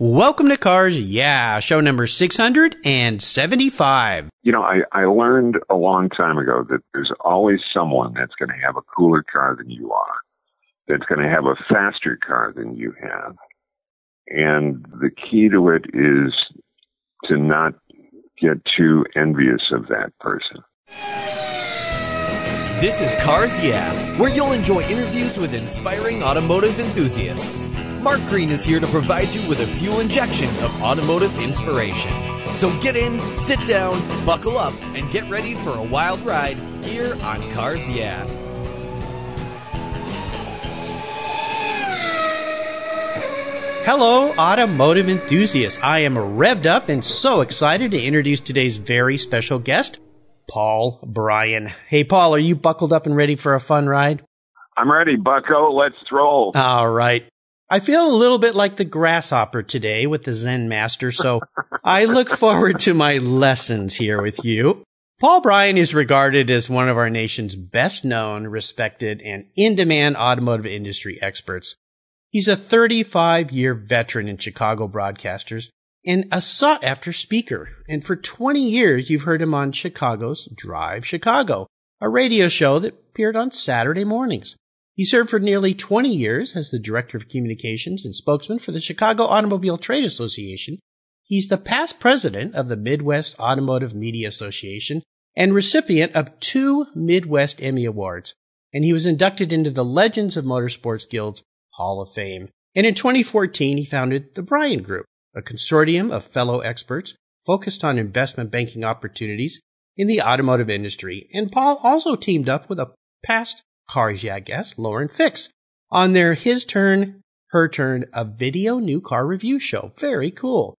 Welcome to Cars Yeah, show number 675. You know, I, I learned a long time ago that there's always someone that's going to have a cooler car than you are, that's going to have a faster car than you have. And the key to it is to not get too envious of that person. This is Cars Yeah, where you'll enjoy interviews with inspiring automotive enthusiasts. Mark Green is here to provide you with a fuel injection of automotive inspiration. So get in, sit down, buckle up, and get ready for a wild ride here on Cars Yeah. Hello, automotive enthusiasts. I am revved up and so excited to introduce today's very special guest, Paul Bryan. Hey, Paul, are you buckled up and ready for a fun ride? I'm ready, Bucko. Let's roll. All right. I feel a little bit like the grasshopper today with the Zen master, so I look forward to my lessons here with you. Paul Bryan is regarded as one of our nation's best known, respected, and in-demand automotive industry experts. He's a 35 year veteran in Chicago broadcasters and a sought after speaker. And for 20 years, you've heard him on Chicago's Drive Chicago, a radio show that appeared on Saturday mornings. He served for nearly 20 years as the director of communications and spokesman for the Chicago Automobile Trade Association. He's the past president of the Midwest Automotive Media Association and recipient of two Midwest Emmy Awards. And he was inducted into the Legends of Motorsports Guild's Hall of Fame. And in 2014, he founded the Bryan Group, a consortium of fellow experts focused on investment banking opportunities in the automotive industry. And Paul also teamed up with a past Cars Yeah guest, Lauren Fix, on their His Turn, Her Turn, a video new car review show. Very cool.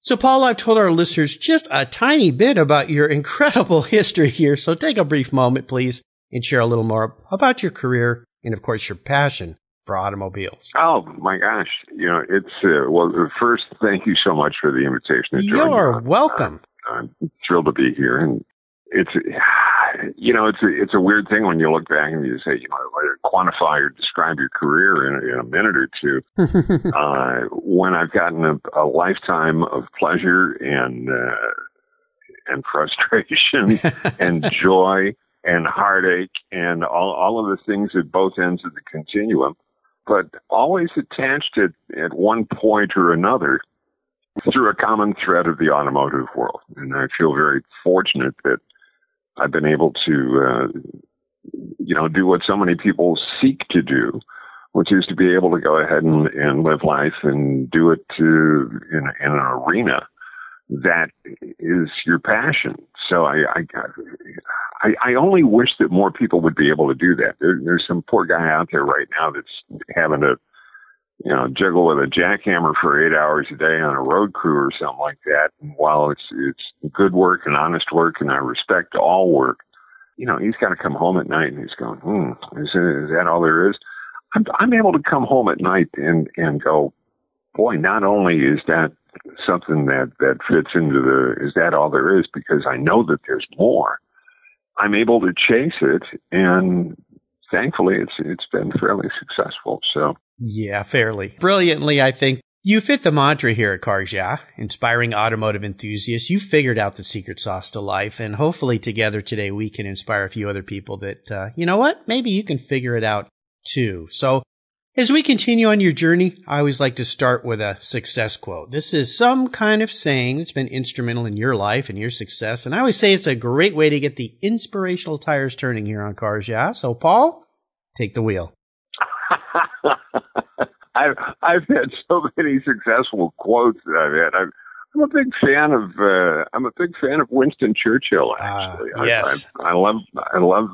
So, Paul, I've told our listeners just a tiny bit about your incredible history here. So take a brief moment, please, and share a little more about your career and, of course, your passion for automobiles. Oh my gosh! You know, it's uh, well. First, thank you so much for the invitation. You're welcome. I'm thrilled to be here, and it's you know it's a, it's a weird thing when you look back and you say you know quantify or describe your career in, in a minute or two. uh, when I've gotten a, a lifetime of pleasure and uh, and frustration and joy and heartache and all all of the things at both ends of the continuum but always attached at, at one point or another through a common thread of the automotive world. And I feel very fortunate that I've been able to, uh, you know, do what so many people seek to do, which is to be able to go ahead and, and live life and do it to, in, in an arena that is your passion. So I, I, I, I only wish that more people would be able to do that. There, there's some poor guy out there right now that's having to, you know, juggle with a jackhammer for eight hours a day on a road crew or something like that. And while it's it's good work and honest work, and I respect all work, you know, he's got to come home at night and he's going, hmm, is, is that all there is? I'm, I'm able to come home at night and and go, boy, not only is that something that that fits into the is that all there is because I know that there's more I'm able to chase it, and thankfully, it's it's been fairly successful. So yeah, fairly brilliantly, I think. You fit the mantra here at Cars Yeah, inspiring automotive enthusiasts. You figured out the secret sauce to life, and hopefully together today we can inspire a few other people that, uh, you know what, maybe you can figure it out too. So as we continue on your journey, I always like to start with a success quote. This is some kind of saying that's been instrumental in your life and your success. And I always say it's a great way to get the inspirational tires turning here on Cars Yeah. So, Paul, take the wheel. I've I've had so many successful quotes that I've had. I'm, I'm a big fan of uh, I'm a big fan of Winston Churchill. Ah, actually, uh, yes, I, I, I love I love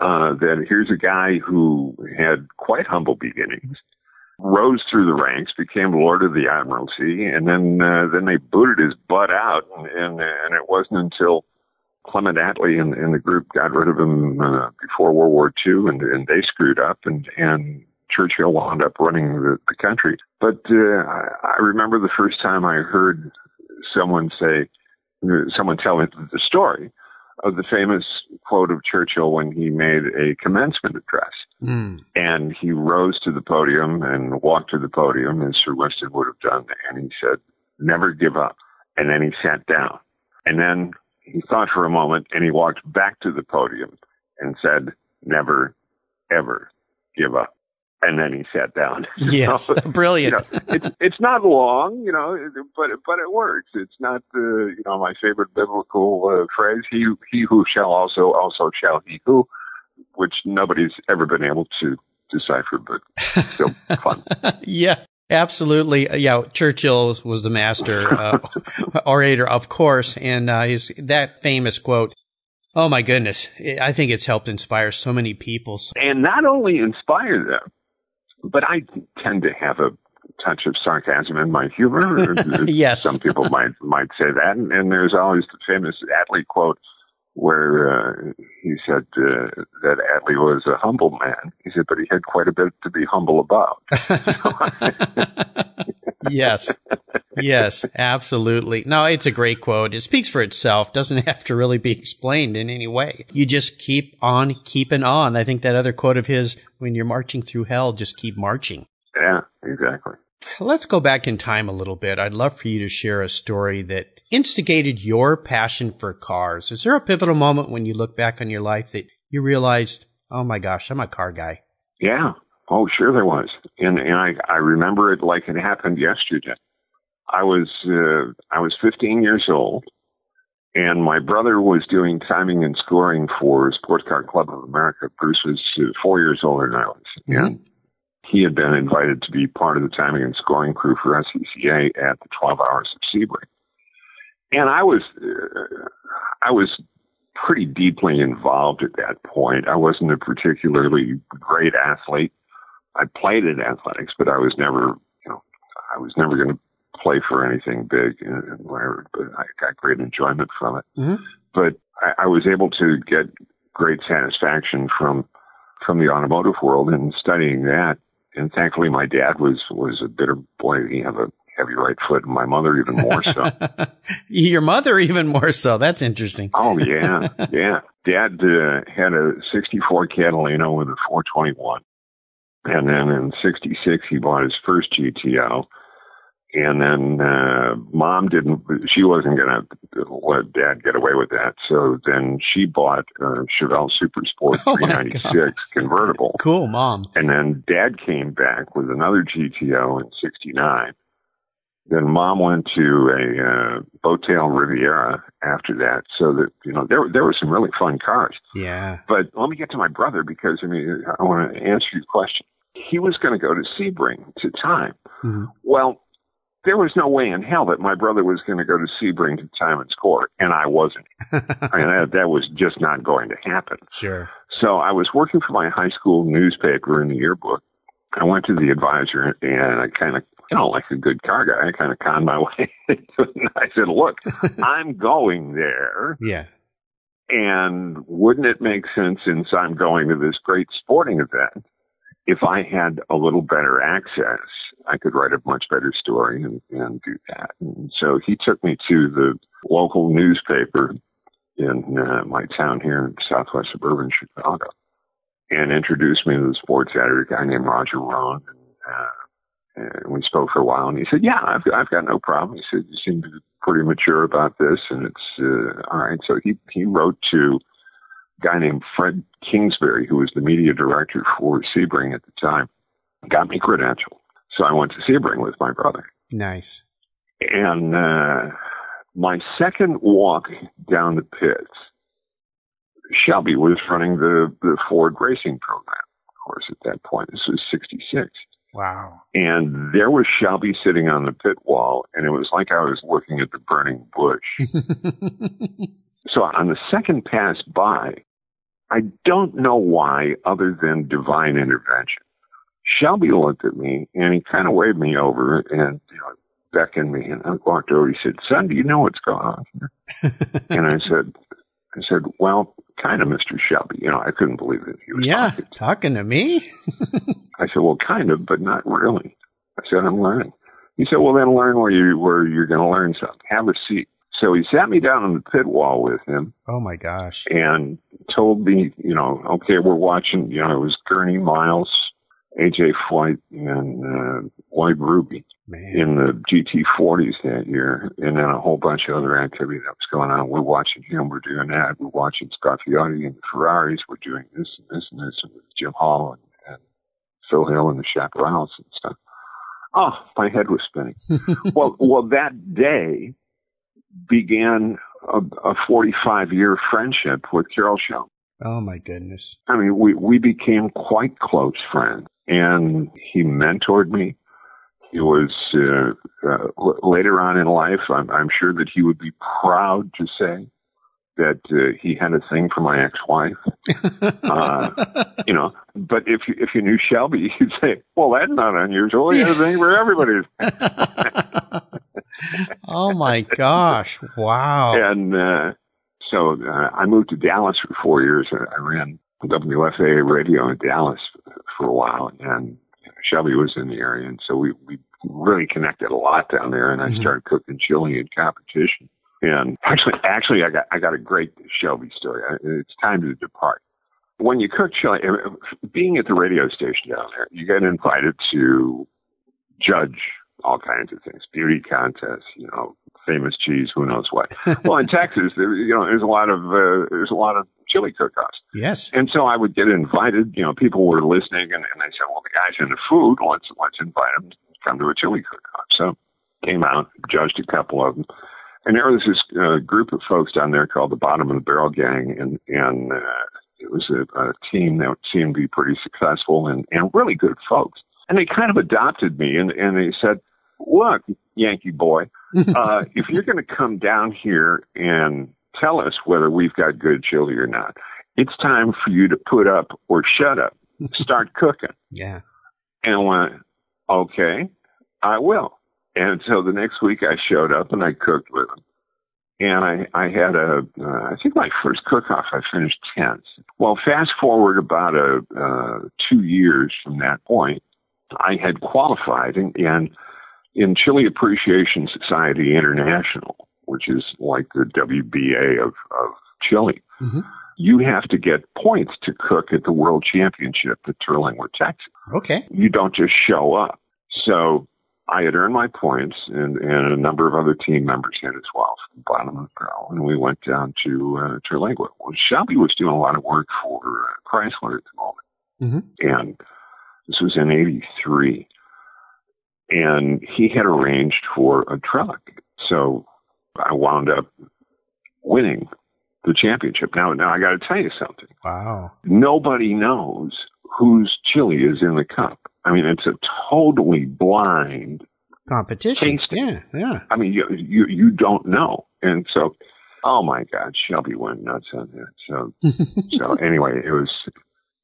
uh, that here's a guy who had quite humble beginnings, rose through the ranks, became Lord of the Admiralty, and then uh, then they booted his butt out, and and, and it wasn't until Clement Attlee and, and the group got rid of him uh, before World War II, and, and they screwed up, and and Churchill wound up running the, the country. But uh, I, remember the first time I heard someone say, someone tell me the story of the famous quote of Churchill when he made a commencement address. Mm. And he rose to the podium and walked to the podium as Sir Winston would have done. And he said, never give up. And then he sat down. And then he thought for a moment and he walked back to the podium and said, never, ever give up. And then he sat down. Yes, So, brilliant. you know, it's it's not long, you know, but but it works. It's not uh, you know my favorite biblical uh, phrase. He he who shall also also shall he who, which nobody's ever been able to decipher, but still fun. yeah, absolutely. Uh, Yeah, Churchill was the master uh, orator, of course, and uh, his that famous quote. Oh my goodness, I think it's helped inspire so many people. And not only inspire them, but I tend to have a touch of sarcasm in my humor. Yes. some people might might say that, and, and there's always the famous Attlee quote where uh, he said uh, that Attlee was a humble man. He said, but he had quite a bit to be humble about. yes. Yes, absolutely. No, it's a great quote. It speaks for itself. Doesn't have to really be explained in any way. You just keep on keeping on. I think that other quote of his, when you're marching through hell, just keep marching. Yeah, exactly. Let's go back in time a little bit. I'd love for you to share a story that instigated your passion for cars. Is there a pivotal moment when you look back on your life that you realized, oh my gosh, I'm a car guy? Yeah. Oh, sure there was, and and I I remember it like it happened yesterday. I was uh, I was 15 years old, and my brother was doing timing and scoring for Sports Car Club of America. Bruce was uh, four years older than I was, and he had been invited to be part of the timing and scoring crew for SCCA at the 12 Hours of Sebring. And I was uh, I was pretty deeply involved at that point. I wasn't a particularly great athlete. I played in athletics, but I was never, you know, I was never going to play for anything big and whatever. But I got great enjoyment from it. Mhm. But I, I was able to get great satisfaction from from the automotive world and studying that. And thankfully, my dad was was a bitter boy. He had a heavy right foot, and my mother even more so. Your mother even more so. That's interesting. Oh yeah, yeah. Dad uh, had a '64 Catalina with a 421, and then in '66 he bought his first GTO. And then uh, mom didn't. She wasn't going to let dad get away with that. So then she bought a Chevelle Super Sport Oh, 396 convertible. Cool, mom. And then dad came back with another GTO in 69. Then mom went to a uh, Riviera after that. So that, you know, there, there were some really fun cars. Yeah. But let me get to my brother because, I mean, I want to answer your question. He was going to go to Sebring to time. Mhm. Well, there was no way in hell that my brother was going to go to Sebring to Simon's Court, and I wasn't. I mean, that, that was just not going to happen. sure. So I was working for my high school newspaper in the yearbook. I went to the advisor and I kind of, you know, like a good car guy, I kind of conned my way into it. And I said, look, I'm going there. Yeah. And wouldn't it make sense since I'm going to this great sporting event? If I had a little better access, I could write a much better story and, and do that. And so he took me to the local newspaper in uh, my town here in southwest suburban Chicago and introduced me to the sports editor, a guy named Roger Rohn. And, uh, and we spoke for a while, and he said, "Yeah, I've I've got no problem." He said, "You seem to be pretty mature about this, and it's uh, all right." So he he wrote to a guy named Fred Kingsbury, who was the media director for Sebring at the time, got me credentialed. So I went to Sebring with my brother, Nice. and uh, my second walk down the pits, Shelby was running the the Ford racing program. Of course, at that point, this was '66. Wow. And there was Shelby sitting on the pit wall, and it was like I was looking at the burning bush. so on the second pass by, I don't know why, other than divine intervention. Shelby looked at me and he kind of waved me over and you know, beckoned me, and I walked over. He said, "Son, do you know what's going on?" Here? and I said, "I said, well, kind of, Mister Shelby. You know, I couldn't believe it. He was yeah. talking to Talking to me? I said, well, kind of, but not really. I said, I'm learning. He said, well, then learn where you where you're going to learn something. Have a seat. So he sat me down on the pit wall with him Oh my gosh. and told me, you know, okay, we're watching, you know, it was Gurney Miles, AJ Foyt, and uh, Lloyd Ruby Man. in the GT40s that year, and then a whole bunch of other activity that was going on. We're watching him, we're doing that. We're watching Scarfiotti and the Ferraris. We're doing this and this and this, and with Jim Hall and, and Phil Hill and the Chaparrals and stuff. Oh, my head was spinning. well, well, that day began a, a 45 year friendship with Carroll Shelby. Oh my goodness. I mean, we, we became quite close friends and he mentored me. He was, uh, uh, l- later on in life, I'm, I'm sure that he would be proud to say that uh, he had a thing for my ex-wife. Uh, you know, but if you, if you knew Shelby, you'd say, well, that's not unusual. He had a thing for everybody. oh my gosh. Wow. And uh, so uh, I moved to Dallas for four years. I I ran WFAA radio in Dallas for a while, and Shelby was in the area, and so we we really connected a lot down there. And I Mhm. started cooking chili in competition. And actually, actually, I got I got a great Shelby story. It's time to depart. When you cook chili, being at the radio station down there, you get invited to judge all kinds of things, beauty contests, you know, famous cheese, who knows what. well, in Texas, there, you know, there's a lot of uh, there's a lot of chili cook-offs, yes. and so I would get invited. You know, people were listening, and, and they said, "Well, the guys in the food, let's let's invite him to come to a chili cook-off." So came out, judged a couple of them, and there was this uh, group of folks down there called the Bottom of the Barrel Gang, and and uh, it was a, a team that seemed to be pretty successful and and really good folks. And they kind of adopted me, and and they said, "Look, Yankee boy." uh, if you're going to come down here and tell us whether we've got good chili or not, it's time for you to put up or shut up. Start cooking. Yeah. And I went, okay, I will. And so the next week I showed up and I cooked with them. And I, I had a, uh, I think my first cook-off, I finished 10th. Well, fast forward about a, uh, two years from that point, I had qualified and, and in Chili Appreciation Society International, which is like the WBA of, of chili, Mhm. you have to get points to cook at the World Championship at Terlingua, Texas. Okay. You don't just show up. So I had earned my points, and, and a number of other team members had as well from the bottom of the barrel, and we went down to uh, Terlingua. Well, Shelby was doing a lot of work for uh, Chrysler at the moment, Mhm. and this was in '83 and he had arranged for a truck. So I wound up winning the championship. Now, now I got to tell you something. Wow. Nobody knows whose chili is in the cup. I mean, it's a totally blind. Competition. Taste. Yeah. Yeah. I mean, you you you don't know, and so. Oh my God, Shelby went nuts on that. So, so anyway, it was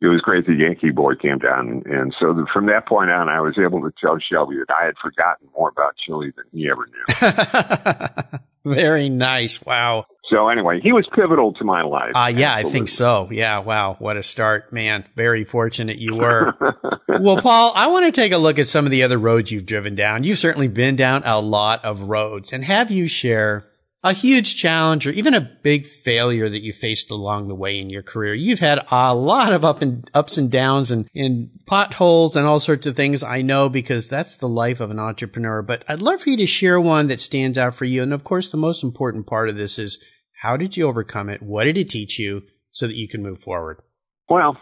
it was great the Yankee boy came down, and, and so the, from that point on, I was able to tell Shelby that I had forgotten more about chili than he ever knew. Very nice. Wow. so anyway, he was pivotal to my life. Uh, yeah, I think so. Yeah. Wow. What a start, man. Very fortunate you were. well, Paul, I want to take a look at some of the other roads you've driven down. You've certainly been down a lot of roads and have you share a huge challenge or even a big failure that you faced along the way in your career. You've had a lot of up and ups and downs and, and potholes and all sorts of things. I know because that's the life of an entrepreneur, but I'd love for you to share one that stands out for you. And of course, the most important part of this is how did you overcome it? What did it teach you so that you can move forward? Well,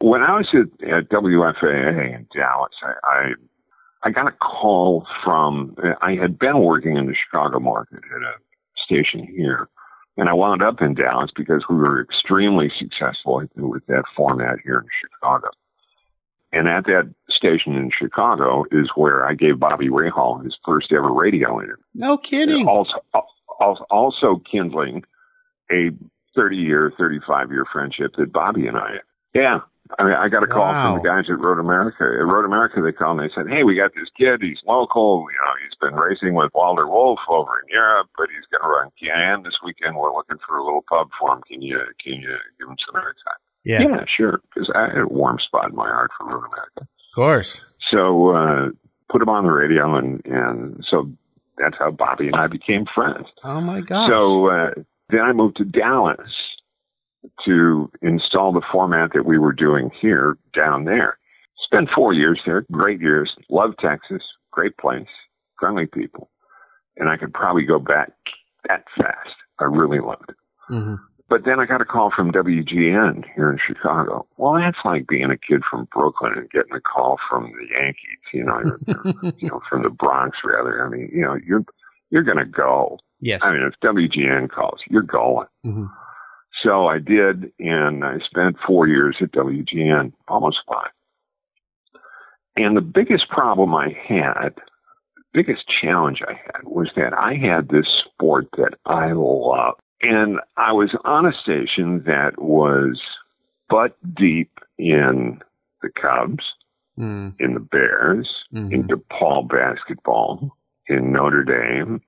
when I was at, at WFAA in Dallas, I, I I got a call from I had been working in the Chicago market at a station here, and I wound up in Dallas because we were extremely successful with that format here in Chicago. And at that station in Chicago is where I gave Bobby Rahal his first ever radio interview. No kidding. Also, also, kindling a 30 year, 35 year friendship that Bobby and I had. Yeah. I mean, I got a call Wow. from the guys at Road America. At Road America, they called and they said, Hey, we got this kid. He's local. You know, he's been racing with Walter Wolf over in Europe, but he's going to run Can this weekend. We're looking for a little pub for him. Can you, can you give him some airtime? Yeah, Yeah, sure. Because I had a warm spot in my heart for Road America. of course. So uh, put him on the radio, and and so that's how Bobby and I became friends. Oh my gosh. So uh, then I moved to Dallas to install the format that we were doing here down there. Spent four years there, great years. Love Texas, great place, friendly people. And I could probably go back that fast. I really loved it. Mm-hmm. But then I got a call from WGN here in Chicago. Well, that's like being a kid from Brooklyn and getting a call from the Yankees, you know, you know, from the Bronx rather. I mean, you know, you're you're going to go. Yes. I mean, if WGN calls, you're going. Mm-hmm. So I did, and I spent four years at WGN, almost five. And the biggest problem I had, biggest challenge I had was that I had this sport that I love. And I was on a station that was butt deep in the Cubs, mm. in the Bears, mm-hmm. in DePaul basketball, in Notre Dame,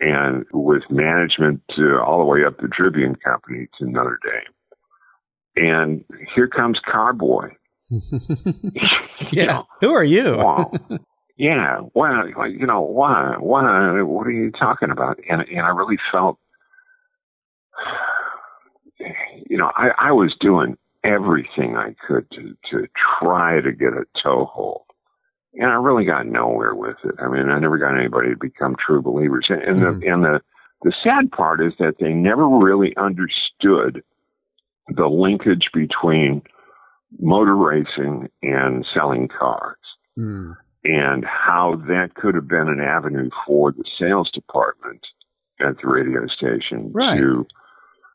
and with management to, all the way up the Tribune Company to Notre Dame. And here comes Carboy. yeah. Know, Who are you? well, yeah. Well, you know, why? Why? What are you talking about? And, and I really felt, you know, I, I was doing everything I could to, to try to get a toehold and I really got nowhere with it. I mean, I never got anybody to become true believers. And, and mm-hmm. the and the the sad part is that they never really understood the linkage between motor racing and selling cars. Mm. And how that could have been an avenue for the sales department at the radio station right. to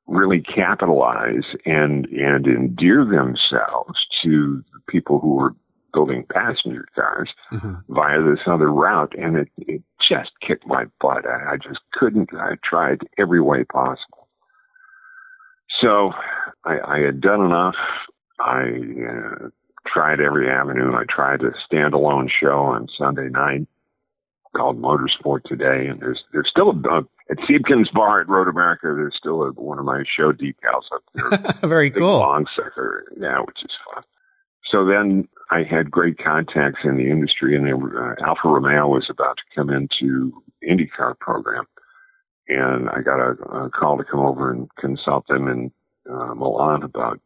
really capitalize and and endear themselves to the people who were building passenger cars mm-hmm. via this other route, and it, it just kicked my butt. I, I just couldn't. I tried every way possible. So I, I had done enough. I uh, tried every avenue. I tried a standalone show on Sunday night called Motorsport Today, and there's there's still a, at Siebken's Bar at Road America. There's still a, one of my show decals up there. Very cool. Long sucker, yeah, which is fun. So then I had great contacts in the industry, and were, uh, Alfa Romeo was about to come into IndyCar program, and I got a, a call to come over and consult them in uh, Milan about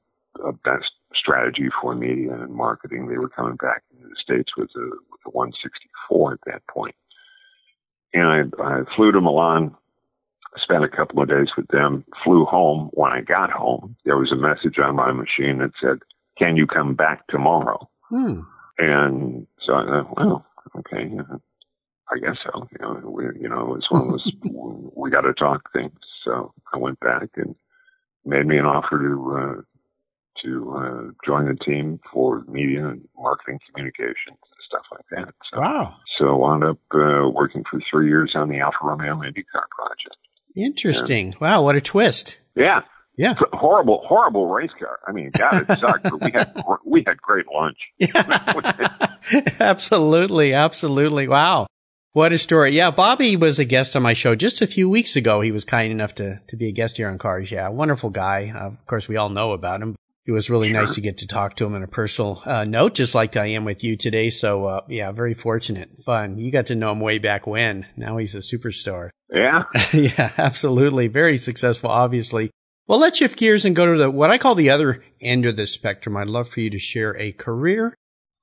a best strategy for media and marketing. They were coming back into the states with a, with a 164 at that point, and I, I flew to Milan. Spent a couple of days with them. Flew home. When I got home, there was a message on my machine that said, "Can you come back tomorrow?" Hmm. And so I thought, well, okay, I guess so. You know, we, you know, it was one of those we got to talk things. So I went back and made me an offer to uh, to uh, join the team for media and marketing communications and stuff like that. So, wow. So I wound up uh, working for three years on the Alfa Romeo IndyCar project. Interesting. Wow, what a twist. Yeah, yeah. Horrible, horrible race car. I mean, God, it sucked, but we had, we had great lunch. absolutely. Absolutely. Wow. What a story. Yeah. Bobby was a guest on my show just a few weeks ago. He was kind enough to, to be a guest here on Cars. Yeah. Wonderful guy. Uh, of course, we all know about him. It was really sure. nice to get to talk to him on a personal uh, note, just like I am with you today. So, uh, yeah, very fortunate. Fun. You got to know him way back when. Now he's a superstar. Yeah. yeah, absolutely. Very successful, obviously. Well, let's shift gears and go to the, what I call the other end of the spectrum. I'd love for you to share a career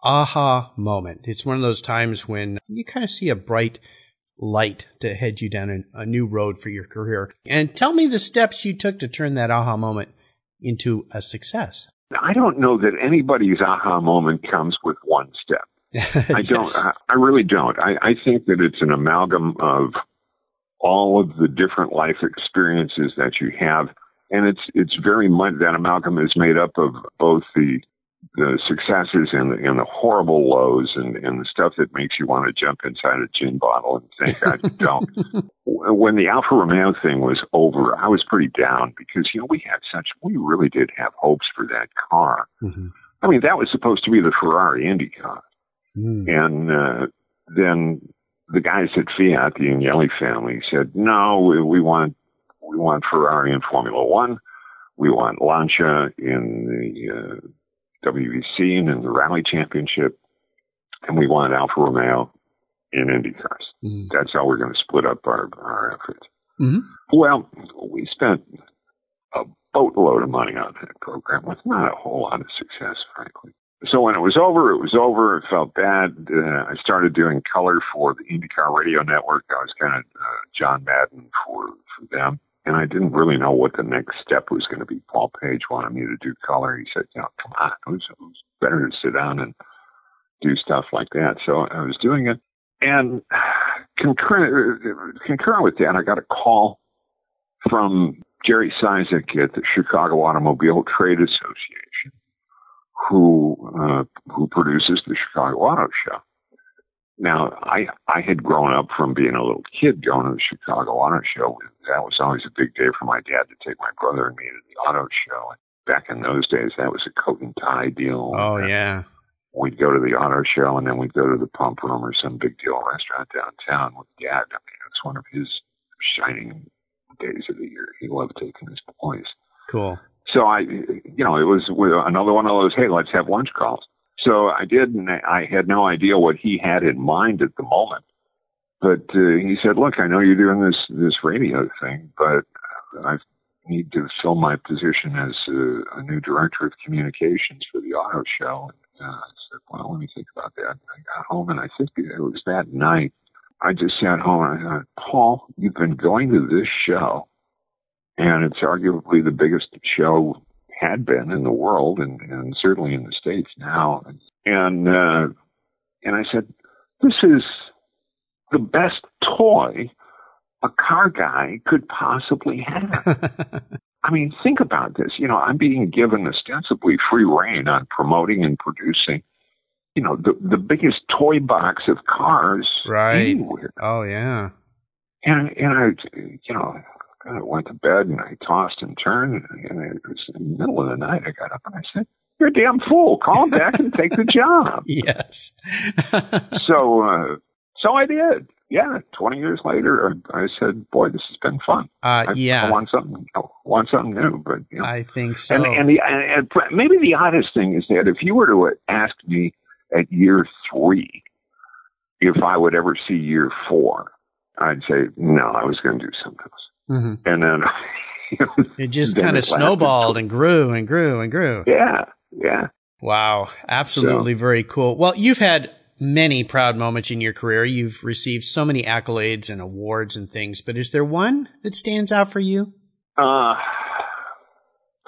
aha moment. It's one of those times when you kind of see a bright light to head you down a new road for your career. And tell me the steps you took to turn that aha moment into a success. I don't know that anybody's aha moment comes with one step. I yes. don't, I, I, really don't. I, I think that it's an amalgam of all of the different life experiences that you have and it's it's very much that amalgam is made up of both the the successes and the, and the horrible lows and, and the stuff that makes you want to jump inside a gin bottle and God you don't. when the Alfa Romeo thing was over, I was pretty down because, you know, we had such, we really did have hopes for that car. Mm-hmm. I mean, that was supposed to be the Ferrari Indy car. Mm. And uh, then the guys at Fiat, the Agnelli family, said, no, we, we want we want Ferrari in Formula One. We want Lancia in the uh, WEC and in the Rally Championship. And we want Alfa Romeo in Indy cars. Mm. That's how we're going to split up our, our efforts. Mhm. Well, we spent a boatload of money on that program with not a whole lot of success, frankly. So when it was over, it was over. It felt bad. Uh, I started doing color for the IndyCar Radio Network. I was kind of uh, John Madden for, for them. And I didn't really know what the next step was going to be. Paul Page wanted me to do color. He said, you know, come on, it was, it was better to sit down and do stuff like that. So I was doing it. And concurrent, concurrent with that, I got a call from Jerry Cizek at the Chicago Automobile Trade Association, who uh, who produces the Chicago Auto Show. Now, I I had grown up from being a little kid going to the Chicago Auto Show. That was always a big day for my dad to take my brother and me to the auto show. Back in those days, that was a coat and tie deal. Oh And yeah. We'd go to the auto show and then we'd go to the pump room or some big deal restaurant downtown with dad. I mean, it's one of his shining days of the year. He loved taking his boys. Cool. So I, you know, it was another one of those, hey, let's have lunch calls. So I did, and I had no idea what he had in mind at the moment. But uh, he said, look, I know you're doing this, this radio thing, but I need to fill my position as a, a new director of communications for the auto show. And uh, I said, well, let me think about that. I got home, and I think it was that night. I just sat home and I thought, Paul, you've been going to this show and it's arguably the biggest show had been in the world and, and certainly in the states now. And uh, and I said, this is the best toy a car guy could possibly have. I mean, think about this. You know, I'm being given ostensibly free reign on promoting and producing. You know, the the biggest toy box of cars Right. anywhere. oh yeah. And and I, you know, I went to bed and I tossed and turned, and, it was in the middle of the night. I got up and I said, "You're a damn fool! Call him back and take the job." Yes. So, uh, so I did. Yeah, twenty years later, I, said, "Boy, this has been fun. uh, I, yeah. I want something, I want something new." But you know, I think so. and and the and, maybe the oddest thing is that if you were to ask me at year three if I would ever see year four, I'd say no. I was going to do something else. Mhm. And then It just kind of snowballed and grew and grew and grew. yeah, yeah. Wow. Absolutely very cool. Well, you've had many proud moments in your career. You've received so many accolades and awards and things, but is there one that stands out for you? Uh,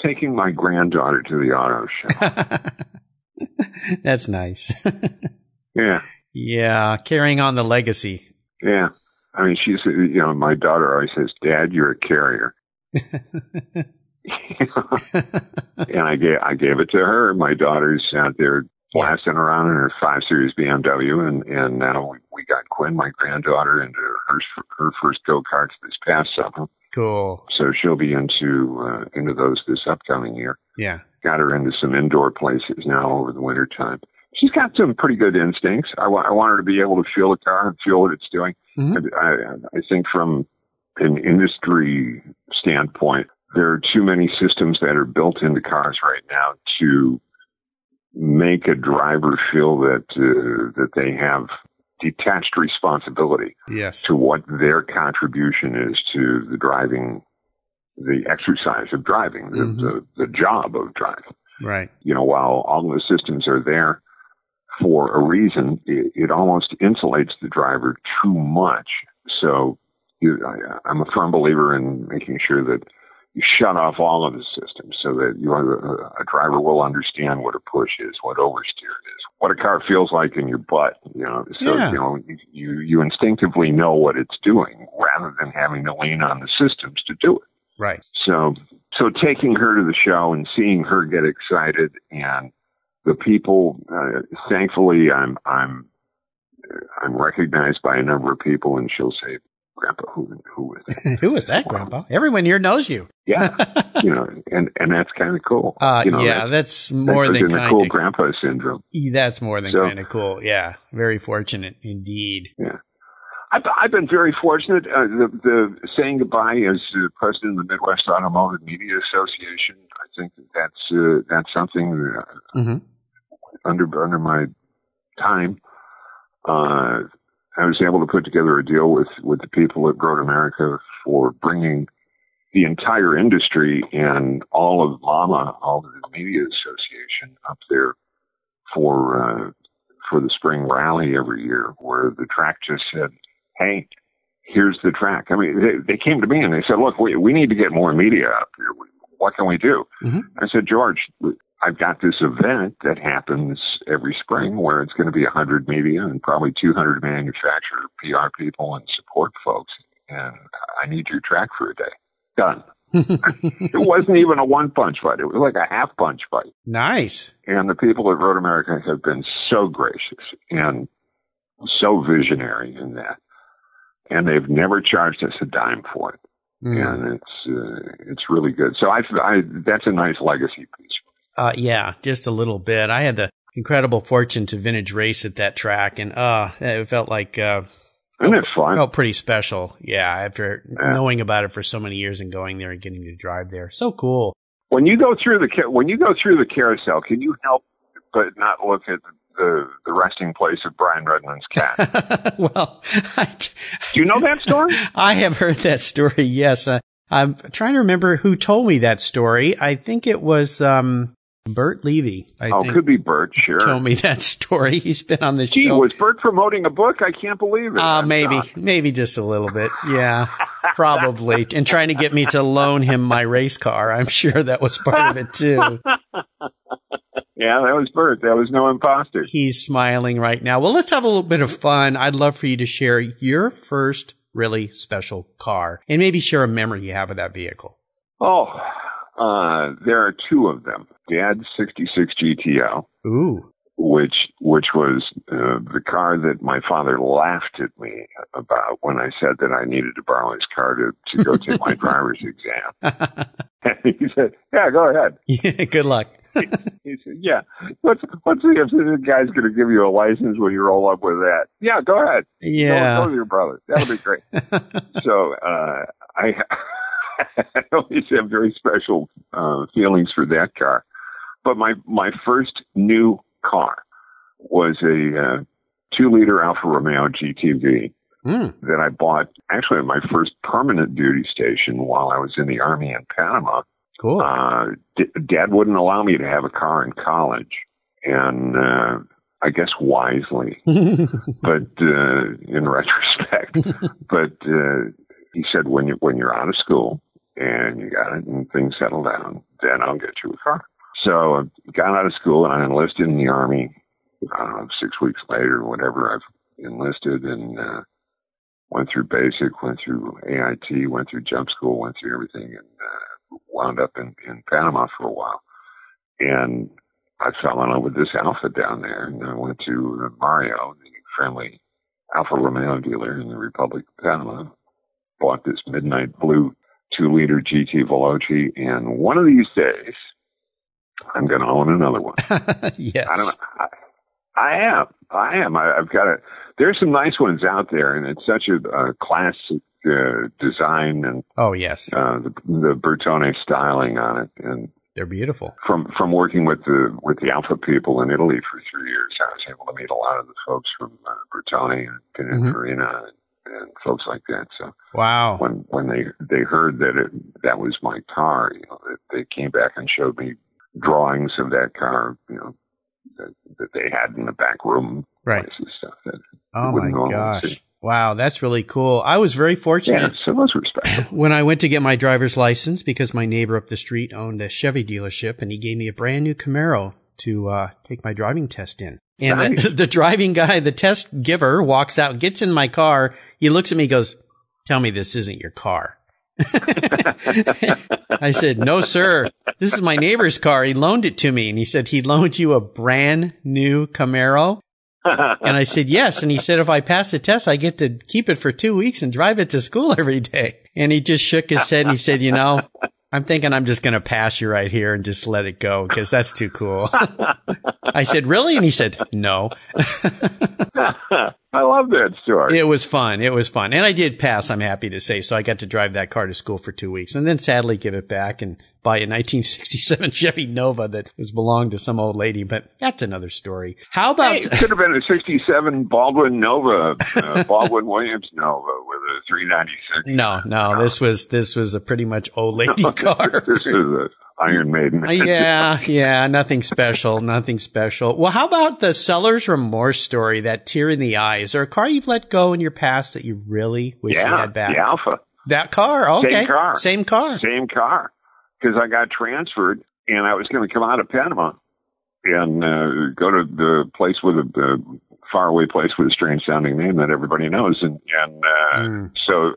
taking my granddaughter to the auto show. That's nice. Yeah, yeah. Carrying on the legacy. yeah. I mean, she's, you know, my daughter always says, Dad, you're a carrier. and I gave, I gave it to her. My daughter's out there blasting around in her five series BMW. And, and now we, we got Quinn, my granddaughter, into her, her first go karts this past summer. Cool. So she'll be into, uh, into those this upcoming year. Yeah. got her into some indoor places now over the winter time. She's got some pretty good instincts. I, wa- I want her to be able to feel the car and feel what it's doing. Mhm. I, I, I think from an industry standpoint, there are too many systems that are built into cars right now to make a driver feel that uh, that they have detached responsibility Yes. to what their contribution is to the driving, the exercise of driving, the, Mhm. the, the job of driving. Right. You know, while all the systems are there for a reason, it, it almost insulates the driver too much. So you, I, I'm a firm believer in making sure that shut off all of the systems so that you are, a, a driver will understand what a push is, what oversteer is, what a car feels like in your butt. You know, so Yeah. you know you you instinctively know what it's doing rather than having to lean on the systems to do it. Right. So, so taking her to the show and seeing her get excited and the people, uh, thankfully, I'm, I'm, I'm recognized by a number of people and she'll say, Grandpa, who, who is that? Who is that, Grandpa? Everyone here knows you. Yeah. you know, and, and that's kind of cool. Uh, you know, yeah, that- that's more that's than kind cool of. grandpa syndrome. That's more than So- kind of cool. Yeah, very fortunate indeed. Yeah. I've, I've been very fortunate. Uh, the, the saying goodbye as uh, president of the Midwest Automotive Media Association. I think that that's uh, that's something uh, hmm under under my time. I was able to put together a deal with with the people at Road America for bringing the entire industry and all of MAMA, all of the Media Association, up there for uh, for the spring rally every year, where the track just said, "Hey, here's the track." I mean, they, they came to me and they said, "Look, we we need to get more media up here. What can we do?" Mhm. I said, "George." I've got this event that happens every spring where it's going to be 100 media and probably 200 manufacturer PR people and support folks. And I need your track for a day. Done. It wasn't even a one punch fight. It was like a half punch fight. nice. And the people at Road America have been so gracious and so visionary in that. And they've never charged us a dime for it. Mm. And it's, uh, it's really good. So I, I, that's a nice legacy piece. Uh, yeah, just a little bit. I had the incredible fortune to vintage race at that track, and uh, it felt like uh, Isn't it fun? felt pretty special. Yeah, after Yeah. knowing about it for so many years and going there and getting to drive there, so cool. When you go through the when you go through the carousel, can you help but not look at the the resting place of Brian Redman's cat? well, I, Do you know that story? I have heard that story. Yes, uh, I'm trying to remember who told me that story. I think it was um, Bert Levy. I oh, think could be Bert. Sure. told me that story. He's been on the Gee, show. was Bert promoting a book? I can't believe it. Uh, I'm maybe, shocked. maybe just a little bit. Yeah, probably. And trying to get me to loan him my race car. I'm sure that was part of it too. Yeah, that was Bert. That was no imposter. He's smiling right now. Well, let's have a little bit of fun. I'd love for you to share your first really special car and maybe share a memory you have of that vehicle. Oh, uh, there are two of them. Dad's '66 GTO, Ooh. which which was uh, the car that my father laughed at me about when I said that I needed to borrow his car to to go take my driver's exam. And he said, "Yeah, go ahead." yeah, good luck. He said, "Yeah, let's let's see if this guy's going to give you a license when you roll up with that." Yeah, go ahead. Go, go Yeah. with your brother. That'll be great. so uh, I, I always have very special uh, feelings for that car. But my my first new car was a uh, two liter Alfa Romeo GTV Mm. that I bought actually at my first permanent duty station while I was in the army in Panama. Cool. Uh, d- Dad wouldn't allow me to have a car in college, and uh, I guess wisely but uh, in retrospect, but uh, he said when you when you're out of school and you got it and things settle down, then I'll get you a car. So I got out of school and I enlisted in the army. I don't know, six weeks later or whatever, I've enlisted and uh, went through basic, went through AIT, went through jump school, went through everything, and uh, wound up in, in Panama for a while. And I fell in love with this Alfa down there, and I went to Mario, the friendly Alfa Romeo dealer in the Republic of Panama, bought this midnight blue two liter GT Veloce, and one of these days, I'm going to own another one. yes. I don't. I, I am. I am. I, I've got a. There's some nice ones out there, and it's such a, a classic uh, design and Oh, yes. uh, the, the Bertone styling on it. And They're beautiful. from from working with the with the Alfa people in Italy for three years, I was able to meet a lot of the folks from uh, Bertone and Pininfarina and, and folks like that. So Wow. when when they they heard that it that was my car, you know, they, they came back and showed me drawings of that car, you know, that, that they had in the back room, Right. stuff that Oh, my gosh. see. Wow. That's really cool. I was very fortunate. Yeah, so those were when I went to get my driver's license because my neighbor up the street owned a Chevy dealership and he gave me a brand new Camaro to uh, take my driving test in. And the, the driving guy, the test giver, walks out, gets in my car. He looks at me, goes, "Tell me this isn't your car." I said, "No, sir. This is my neighbor's car. He loaned it to me." And he said, "He loaned you a brand new Camaro." And I said, yes. And he said, if I pass the test, I get to keep it for two weeks and drive it to school every day. And he just shook his head and he said, you know, I'm thinking I'm just going to pass you right here and just let it go because that's too cool. I said, really? And he said, no. I love that story. It was fun. It was fun. And I did pass, I'm happy to say. So I got to drive that car to school for two weeks and then sadly give it back and buy a 1967 Chevy Nova that was belonged to some old lady. But that's another story. How about. Hey, it could have been a 67 Baldwin Nova, uh, Baldwin Williams Nova with a 396. No, no, this was, this was a pretty much old lady car. this is a Iron Maiden. yeah, yeah, nothing special, nothing special. Well, how about the seller's remorse story, that tear in the eye? Is there a car you've let go in your past that you really wish yeah, you had back? the Alfa. That car, okay. Same car. Same car. Same car. Because I got transferred and I was going to come out of Panama and uh, go to the place with a, the faraway place with a strange sounding name that everybody knows. And, and uh, Mm. so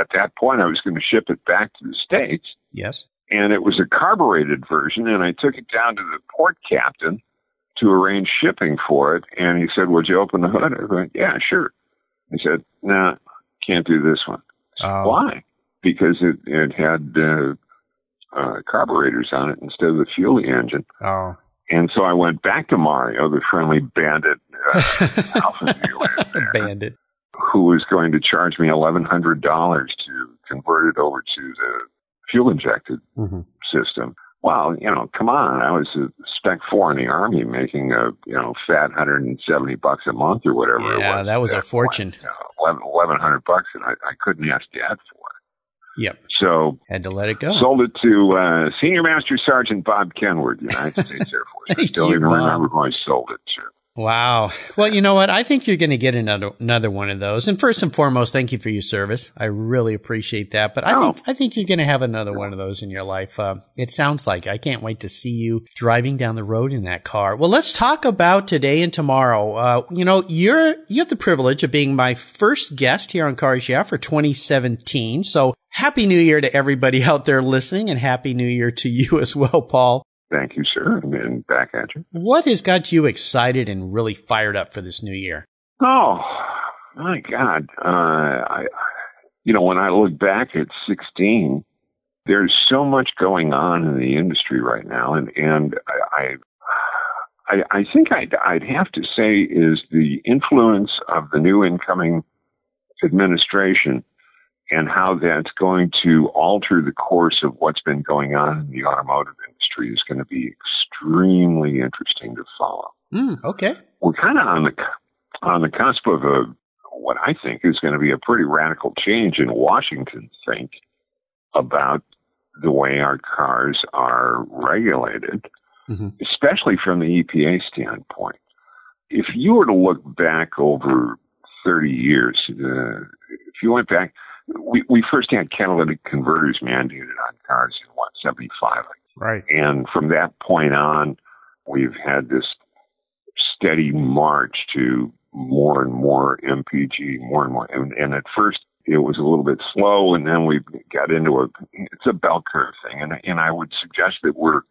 at that point, I was going to ship it back to the States. Yes. And it was a carbureted version and I took it down to the port captain to arrange shipping for it and he said, Would you open the hood? I went, Yeah, sure. He said, "No, Nah, can't do this one. Said, Oh. Why? Because it, it had uh, uh, carburetors on it instead of the fuel engine. Oh. And so I went back to Mario, the friendly bandit uh, there, Bandit. who was going to charge me $1,100 to convert it over to the fuel injected hmm system. Well, you know, come on. I was a spec four in the army making a, you know, fat 170 bucks a month or whatever it Yeah, was. that was a fortune. point, You know, 11, 1100 bucks and I, I couldn't ask dad for it. Yep. So Had to let it go. sold it to, uh, Senior Master Sergeant Bob Kenward, United States Air Force. I you, even Bob. remember who I sold it to. Wow. Well, you know what? I think you're going to get another another one of those. And first and foremost, thank you for your service. I really appreciate that. But I Oh. think I think you're going to have another one of those in your life. Uh, it sounds like I can't wait to see you driving down the road in that car. Well, let's talk about today and tomorrow. Uh, you know, you're you have the privilege of being my first guest here on Cars Yeah for 2017. So happy New Year to everybody out there listening, and happy New Year to you as well, Paul. Thank you, sir. And, and back at you. What has got you excited and really fired up for this new year? Oh, my God. Uh, I, you know, when I look back at 16, there's so much going on in the industry right now. And, and I, I, I think I'd, I'd have to say is the influence of the new incoming administration and how that's going to alter the course of what's been going on in the automotive industry is going to be extremely interesting to follow Mm, okay. we're kind of on the on the cusp of a what I think is going to be a pretty radical change in Washington think about the way our cars are regulated, Mhm. especially from the EPA standpoint. If you were to look back over 30 years, uh, if you went back, we, we first had catalytic converters mandated on cars in what 75, Right. and from that point on, we've had this steady march to more and more MPG, more and more. And, and at first, it was a little bit slow, and then we got into a it's a bell curve thing. And and I would suggest that we're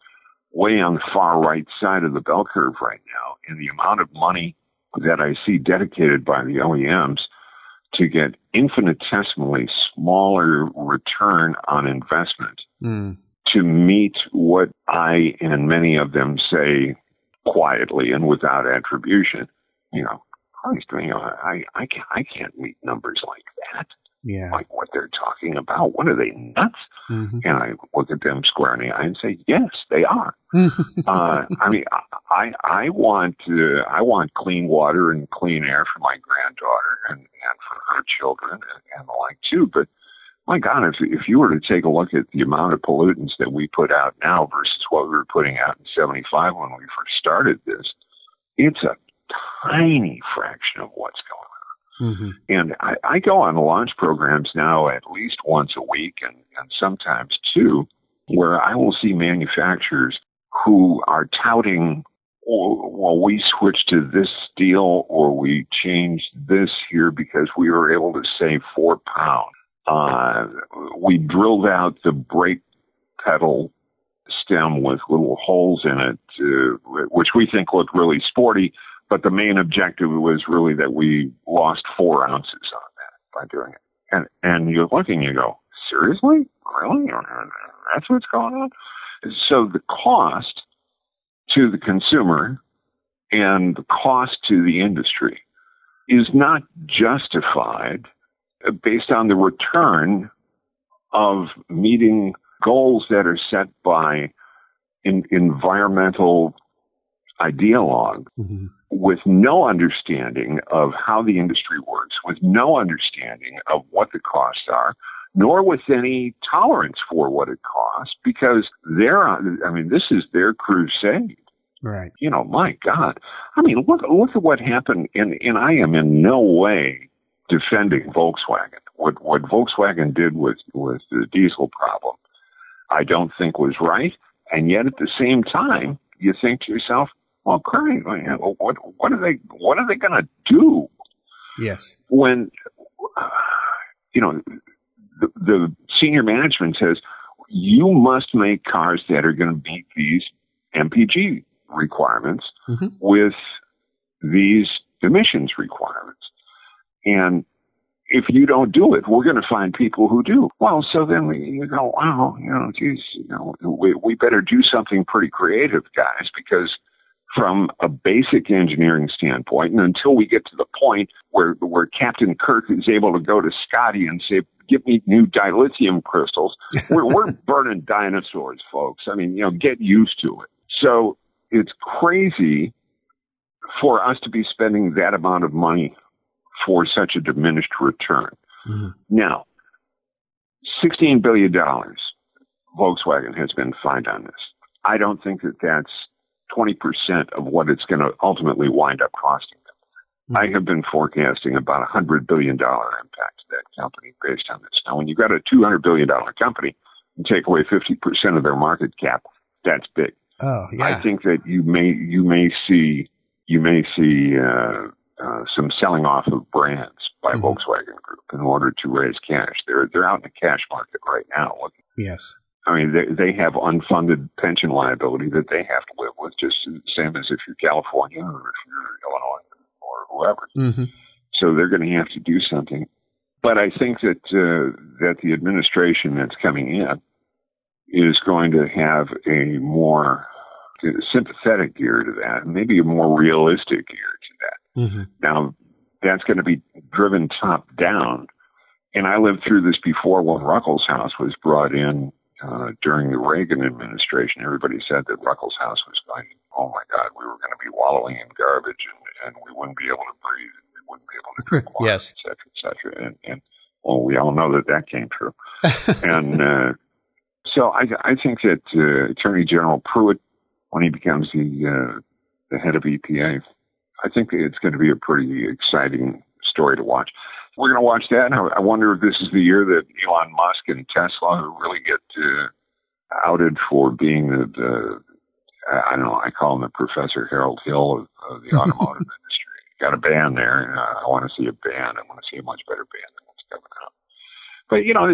way on the far right side of the bell curve right now, and the amount of money that I see dedicated by the OEMs to get infinitesimally smaller return on investment Mm. to meet what I and many of them say quietly and without attribution. You know, Christ, you know, I, I, can't, I can't meet numbers like that, Yeah. like what they're talking about. What are they nuts? Mm-hmm. And I look at them square in the eye and say, yes, they are. uh, I mean, I, I want, uh, I want clean water and clean air for my granddaughter and, and for her children and, and the like too. But my God, if, if you were to take a look at the amount of pollutants that we put out now versus what we were putting out in 75 when we first started this, it's a tiny fraction of what's going on. Mm-hmm. And I, I go on launch programs now at least once a week and, and sometimes two, where I will see manufacturers who are touting, oh, well, we switched to this steel or we changed this here because we were able to save four pounds. Uh, we drilled out the brake pedal stem with little holes in it, uh, which we think look really sporty. But the main objective was really that we lost four ounces on that by doing it. And and you look and you go, seriously, really? That's what's going on. So the cost to the consumer and the cost to the industry is not justified based on the return of meeting goals that are set by in, environmental ideologue mm-hmm. With no understanding of how the industry works, with no understanding of what the costs are, nor with any tolerance for what it costs, because they're, I mean, this is their crusade. Right. You know, my God. I mean, look, look at what happened, and, and I am in no way defending Volkswagen. What, what Volkswagen did with, with the diesel problem, I don't think was right. And yet at the same time, you think to yourself, well, crying, what, what are they, what are they going to do? Yes. When, you know, the, the senior management says, you must make cars that are going to meet these MPG requirements mm-hmm. with these emissions requirements. And if you don't do it, we're going to find people who do. Well, so then we, you go, wow, you know, geez, you know, we, we better do something pretty creative, guys, because from a basic engineering standpoint, and until we get to the point where where Captain Kirk is able to go to Scotty and say, "Give me new dilithium crystals," we're, we're burning dinosaurs, folks. I mean, you know, get used to it. So it's crazy for us to be spending that amount of money for such a diminished return. Mm-hmm. Now, $16 billion Volkswagen has been fined on this. I don't think that that's 20% of what it's going to ultimately wind up costing them. Mm-hmm. I have been forecasting about a $100 billion impact to that company based on this. Now, when you've got a $200 billion company and take away 50% of their market cap, that's big. Oh, yeah. I think that you may, you may see, you may see, uh, uh, some selling off of brands by mm-hmm. Volkswagen Group in order to raise cash. They're they're out in the cash market right now. Yes. I mean, they they have unfunded pension liability that they have to live with, just the same as if you're California or if you're Illinois or whoever. Mm-hmm. So they're going to have to do something. But I think that uh, that the administration that's coming in is going to have a more sympathetic gear to that, maybe a more realistic gear to that. Mm-hmm. Now, that's going to be driven top down. And I lived through this before when Ruckelshaus was brought in uh, during the Reagan administration. Everybody said that Ruckelshaus was going, oh my God, we were going to be wallowing in garbage and, and we wouldn't be able to breathe. And we wouldn't be able to drink water, yes. et cetera, et cetera. And, and well, we all know that that came true. and uh, so I, I think that uh, Attorney General Pruitt, when he becomes the uh, the head of EPA, I think it's going to be a pretty exciting story to watch. We're going to watch that. I wonder if this is the year that Elon Musk and Tesla really get uh, outed for being the, the, I don't know, I call him the Professor Harold Hill of, of the automotive industry. Got a band there. Uh, I want to see a band. I want to see a much better band than what's coming out. But, you know,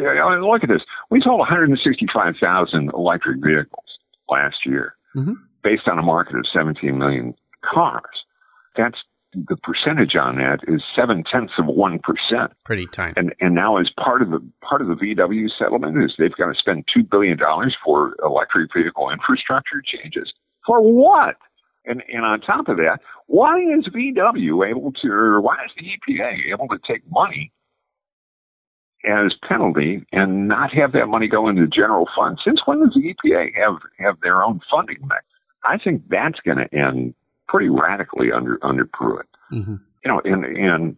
look at this. We sold 165,000 electric vehicles last year mm-hmm. based on a market of 17 million cars that's the percentage on that is seven tenths of one percent. Pretty tiny. And and now as part of the part of the VW settlement is they've got to spend two billion dollars for electric vehicle infrastructure changes. For what? And and on top of that, why is VW able to or why is the EPA able to take money as penalty and not have that money go into the general fund? Since when does the EPA have have their own funding mechanism? I think that's going to end pretty radically under under Pruitt. Mm-hmm. You know, and and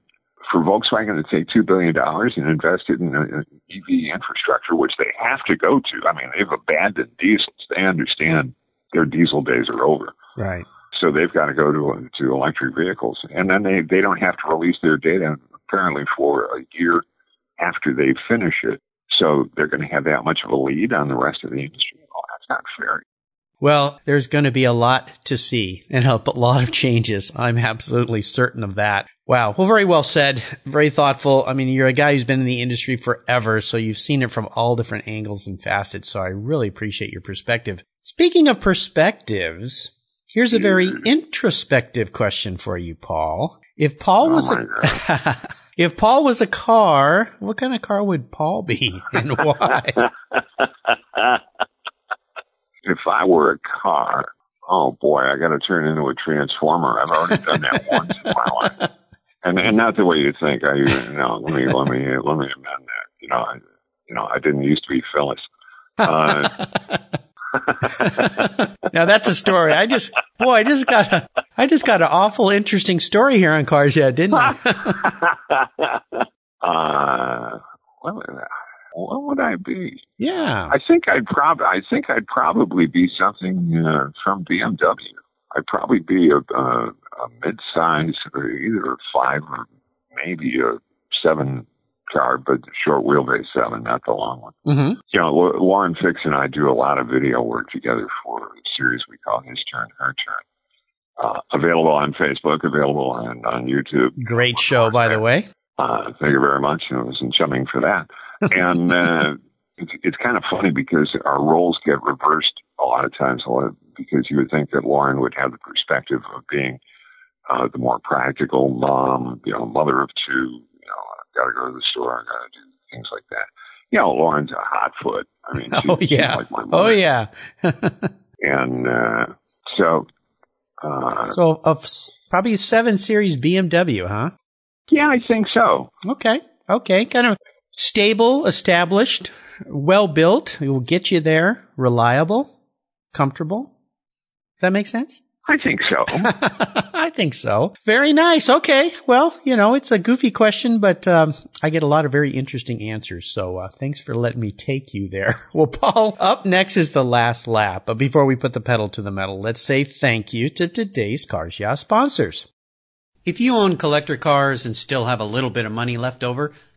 for Volkswagen to take two billion dollars and invest it in EV infrastructure, which they have to go to. I mean, they've abandoned diesels. They understand their diesel days are over. Right. So they've got to go to to electric vehicles, and then they they don't have to release their data apparently for a year after they finish it. So they're going to have that much of a lead on the rest of the industry. Oh, that's not fair. Well, there's going to be a lot to see and a lot of changes. I'm absolutely certain of that. Wow. Well, very well said. Very thoughtful. I mean, you're a guy who's been in the industry forever, so you've seen it from all different angles and facets. So I really appreciate your perspective. Speaking of perspectives, here's a very mm-hmm. introspective question for you, Paul. If Paul oh, was oh a, if Paul was a car, what kind of car would Paul be and why? if I were a car, oh boy, I got to turn into a transformer. I've already done that once in my life. and and not the way you think. I you know, let me let me let me amend that. You know, I you know I didn't used to be Phyllis. Uh, now that's a story. I just, boy, I just got a, I just got an awful interesting story here on Cars Yeah, didn't I? uh, what, what would I be? Yeah, I think I'd probably, I think I'd probably be something uh, from BMW. I'd probably be a, a, a mid-size, either a five or maybe a seven car, but short wheelbase seven, not the long one. mm-hmm. You know, Lauren Fix and I do a lot of video work together for a series we call His Turn, Her Turn. Uh, available on Facebook, available on, on YouTube. great show, by the way. Uh, thank you very much. I was in chumming for that. And uh, it's, it's kind of funny because our roles get reversed a lot of times a lot, because you would think that Lauren would have the perspective of being uh, the more practical mom, you know, mother of two, you know, I've got to go to the store, I've got to do things like that. You know, Lauren's a hot foot. I mean, Oh she's yeah, like my oh yeah. And uh, so, uh, so of s- probably a seven series BMW, huh? yeah, I think so. Okay, okay, kind of stable, established, well built. It will get you there, reliable, comfortable. Does that make sense? I think so. I think so. Very nice. Okay. Well, you know, it's a goofy question, but um, I get a lot of very interesting answers. So uh, thanks for letting me take you there. Well, Paul, up next is the last lap. But before we put the pedal to the metal, let's say thank you to today's Cars Yeah sponsors. If you own collector cars and still have a little bit of money left over,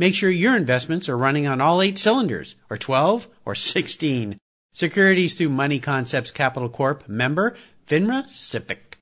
Make sure your investments are running on all eight cylinders, or 12, or 16. Securities through Money Concepts Capital Corp. Member, FINRA SIPC.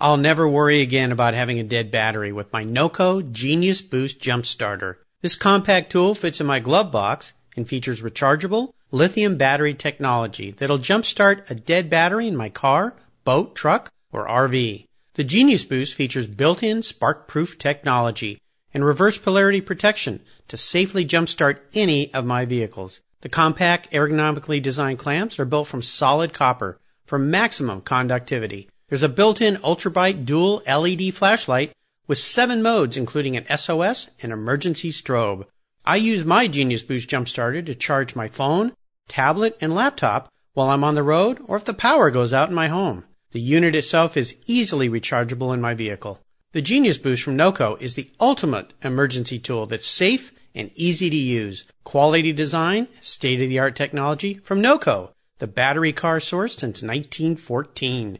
I'll never worry again about having a dead battery with my NOCO Genius Boost Jump Starter. This compact tool fits in my glove box and features rechargeable lithium battery technology that'll jumpstart a dead battery in my car, boat, truck, or RV. The Genius Boost features built-in spark-proof technology and reverse polarity protection to safely jumpstart any of my vehicles. The compact, ergonomically designed clamps are built from solid copper for maximum conductivity. There's a built-in ultrabright dual LED flashlight with seven modes, including an SOS and emergency strobe. I use my Genius Boost Jump Starter to charge my phone, tablet, and laptop while I'm on the road or if the power goes out in my home. The unit itself is easily rechargeable in my vehicle. The Genius Boost from NOCO is the ultimate emergency tool that's safe and easy to use. Quality design, state of the art technology from NOCO, the battery car source since 1914.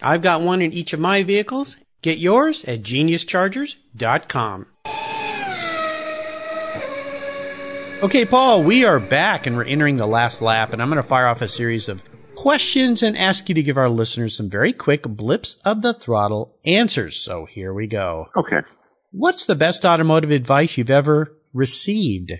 I've got one in each of my vehicles. Get yours at geniuschargers.com. Okay, Paul, we are back and we're entering the last lap, and I'm going to fire off a series of questions and ask you to give our listeners some very quick blips of the throttle answers. So here we go. Okay. What's the best automotive advice you've ever received?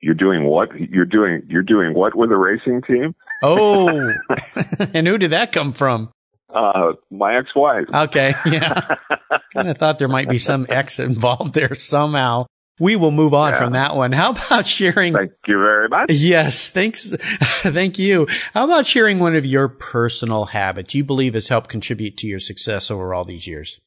You're doing what? You're doing you're doing what with a racing team? Oh, and who did that come from? Uh, my ex-wife. Okay, yeah. kind of thought there might be some ex involved there somehow. We will move on Yeah. from that one. How about sharing? Thank you very much. Yes, thanks. Thank you. How about sharing one of your personal habits you believe has helped contribute to your success over all these years?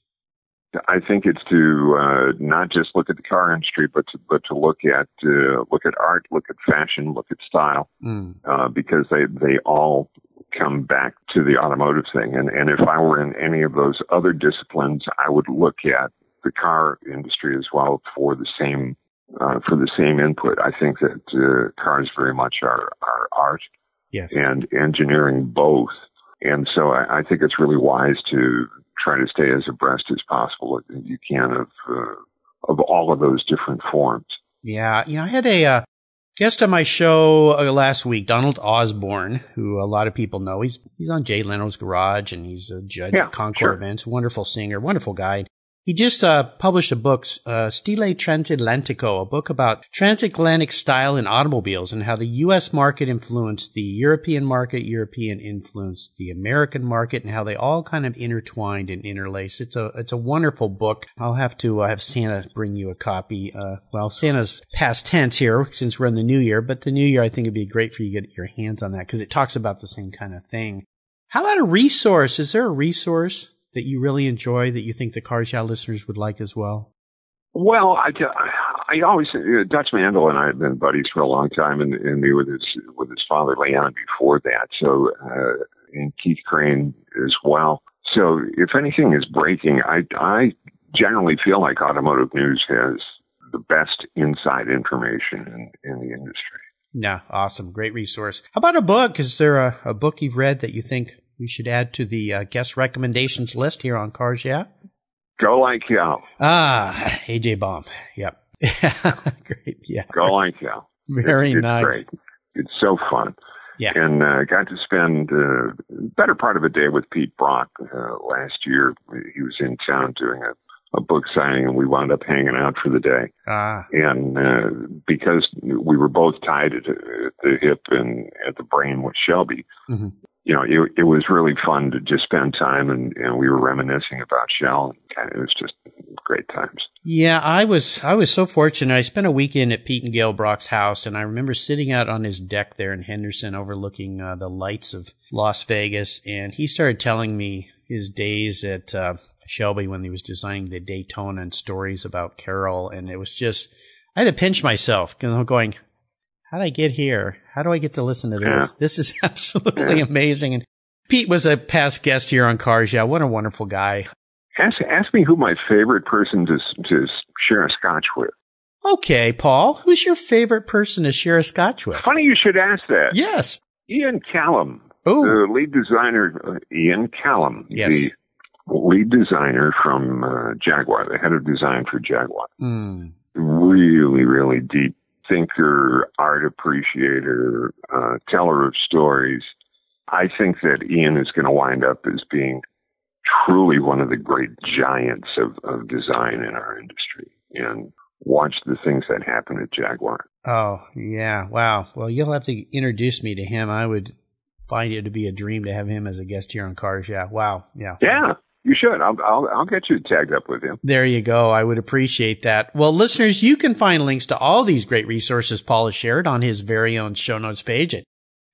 I think it's to uh, not just look at the car industry, but to, but to look at uh, look at art, look at fashion, look at style, Mm. uh, because they they all come back to the automotive thing. And and if I were in any of those other disciplines, I would look at the car industry as well for the same uh, for the same input. I think that uh, cars very much are are art Yes. and engineering both. And so I, I think it's really wise to try to stay as abreast as possible that you can of uh, of all of those different forms. Yeah, you know, I had a uh, guest on my show uh, last week, Donald Osborne, who a lot of people know. He's he's on Jay Leno's Garage, and he's a judge Yeah, at Concours sure. events. Wonderful singer, wonderful guy. He just uh, published a book, uh, Stile Transatlantico, a book about transatlantic style in automobiles and how the U.S. market influenced the European market, European influenced the American market, and how they all kind of intertwined and interlace. It's a it's a wonderful book. I'll have to uh, have Santa bring you a copy. Uh, well, Santa's past tense here since we're in the new year, but the new year I think it'd be great for you to get your hands on that because it talks about the same kind of thing. How about a resource? Is there a resource? That you really enjoy that you think the Cars Yeah listeners would like as well? Well, I, I always uh, Dutch Mandel and I have been buddies for a long time, and, and me with his with his father Leon before that. So uh, and Keith Crain as well. So if anything is breaking, I I generally feel like automotive news has the best inside information in, in the industry. Yeah, awesome, great resource. How about a book? Is there a, a book you've read that you think we should add to the uh, guest recommendations list here on Cars Yeah? Go like hell. Ah, AJ Baime. Yep. great. Yeah. Go like hell. Very it's, it's nice. Great. It's so fun. Yeah. And uh, got to spend uh, better part of a day with Pete Brock uh, last year. He was in town doing a, a book signing, and we wound up hanging out for the day. Ah. And uh, because we were both tied at, at the hip and at the brain with Shelby, mm-hmm you know, it, it was really fun to just spend time and, and we were reminiscing about Shell and it was just great times. Yeah, I was, I was so fortunate. I spent a weekend at Pete and Gail Brock's house and I remember sitting out on his deck there in Henderson overlooking uh, the lights of Las Vegas. And he started telling me his days at uh, Shelby when he was designing the Daytona and stories about Carroll. And it was just, I had to pinch myself because I'm going, how did I get here? How do I get to listen to this? Yeah. This is absolutely yeah. amazing. And Pete was a past guest here on Cars. Yeah, what a wonderful guy. Ask, ask me who my favorite person to, to share a scotch with. Okay, Paul, who's your favorite person to share a scotch with? Funny you should ask that. Yes. Ian Callum, Ooh. the lead designer, uh, Ian Callum, yes. the lead designer from uh, Jaguar, the head of design for Jaguar. Mm. Really, really deep thinker, art appreciator, uh, teller of stories. I think that Ian is going to wind up as being truly one of the great giants of, of design in our industry. And watch the things that happen at Jaguar. Oh, yeah. Wow. Well, you'll have to introduce me to him. I would find it to be a dream to have him as a guest here on Cars. Yeah. Wow. Yeah. Yeah. You should. I'll, I'll, I'll get you tagged up with him. There you go. I would appreciate that. Well, listeners, you can find links to all these great resources Paul has shared on his very own show notes page at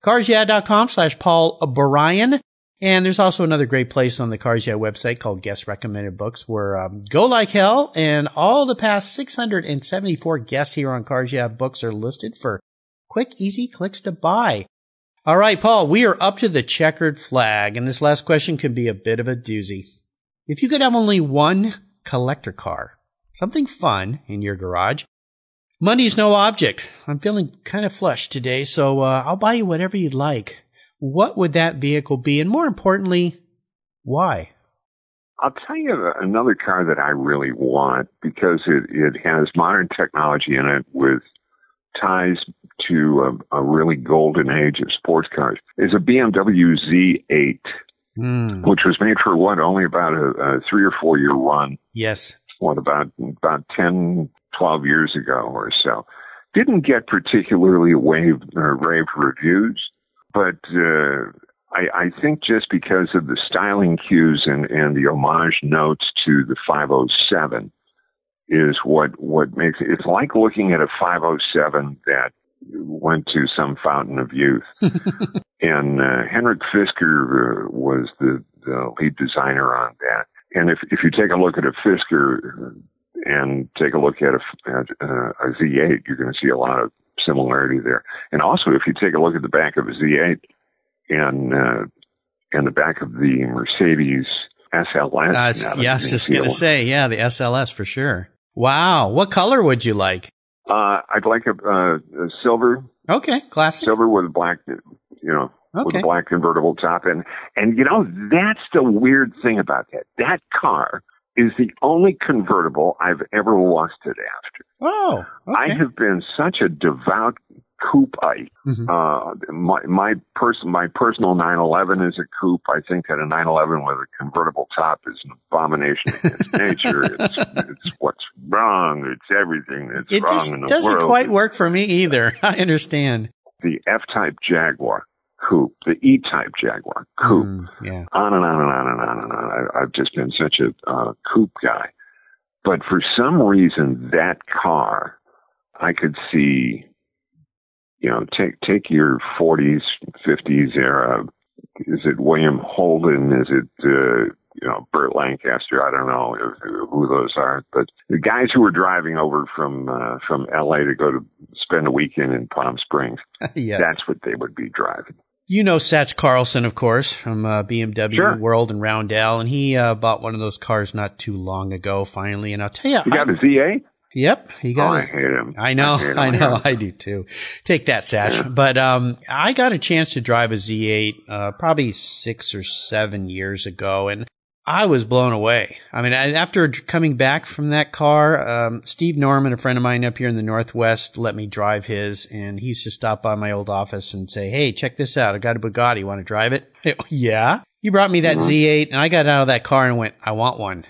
carsyeah.com slash Paul Brian. And there's also another great place on the Cars Yeah website called Guest Recommended Books where um, Go Like Hell and all the past 674 guests here on Cars Yeah books are listed for quick, easy clicks to buy. All right, Paul, we are up to the checkered flag, and this last question could be a bit of a doozy. If you could have only one collector car, something fun in your garage, money's no object. I'm feeling kind of flush today, so uh, I'll buy you whatever you'd like. What would that vehicle be? And more importantly, why? I'll tell you another car that I really want because it, it has modern technology in it with ties to a, a really golden age of sports cars is a BMW Z8 mm. which was made for what only about a, a three or four year run. Yes. What about about 10, 12 years ago or so. Didn't get particularly wave or rave reviews, but uh, I, I think just because of the styling cues and, and the homage notes to the 507 is what what makes it. It's like looking at a 507 that went to some fountain of youth. and uh, Henrik Fisker uh, was the, the lead designer on that. And if if you take a look at a Fisker and take a look at a, at, uh, a Z8, you're going to see a lot of similarity there. And also, if you take a look at the back of a Z8 and uh, and the back of the Mercedes SLS, uh, yes, just going to say, yeah, the SLS for sure. Wow, what color would you like? Uh, I'd like a, uh, a silver. Okay, classic. Silver with a black, you know, okay. with a black convertible top. And, and you know, that's the weird thing about that. That car is the only convertible I've ever lusted after. Oh, okay. I have been such a devout coupeite. Mm-hmm. Uh, my my person my personal 911 is a coupe. I think that a 911 with a convertible top is an abomination against nature. It's, it's what's wrong. It's everything that's it wrong just in the doesn't world. quite work for me either. I understand. The F-type Jaguar coupe, the E-type Jaguar coupe, Mm, yeah. on and on and on and on and on. I, I've just been such a uh, coupe guy. But for some reason, that car, I could see, you know, take take your 40s, 50s era. Is it William Holden? Is it uh, you know Burt Lancaster? I don't know who those are, but the guys who were driving over from uh, from L.A. to go to spend a weekend in Palm Springs. yes. That's what they would be driving. You know Satch Carlson, of course, from uh, BMW Sure. World and Roundel, and he uh, bought one of those cars not too long ago. Finally, and I'll tell you, You got a Z8? Yep, he Oh, got. I hate him. I know, hate him. I know, Yeah. I do too. Take that, Satch. But um, I got a chance to drive a Z8 uh, probably six or seven years ago, and I was blown away. I mean, after coming back from that car, um, Steve Norman, a friend of mine up here in the Northwest, let me drive his, and he used to stop by my old office and say, "Hey, check this out! I got a Bugatti. Want to drive it?" yeah. He brought me that Z8, and I got out of that car and went, "I want one."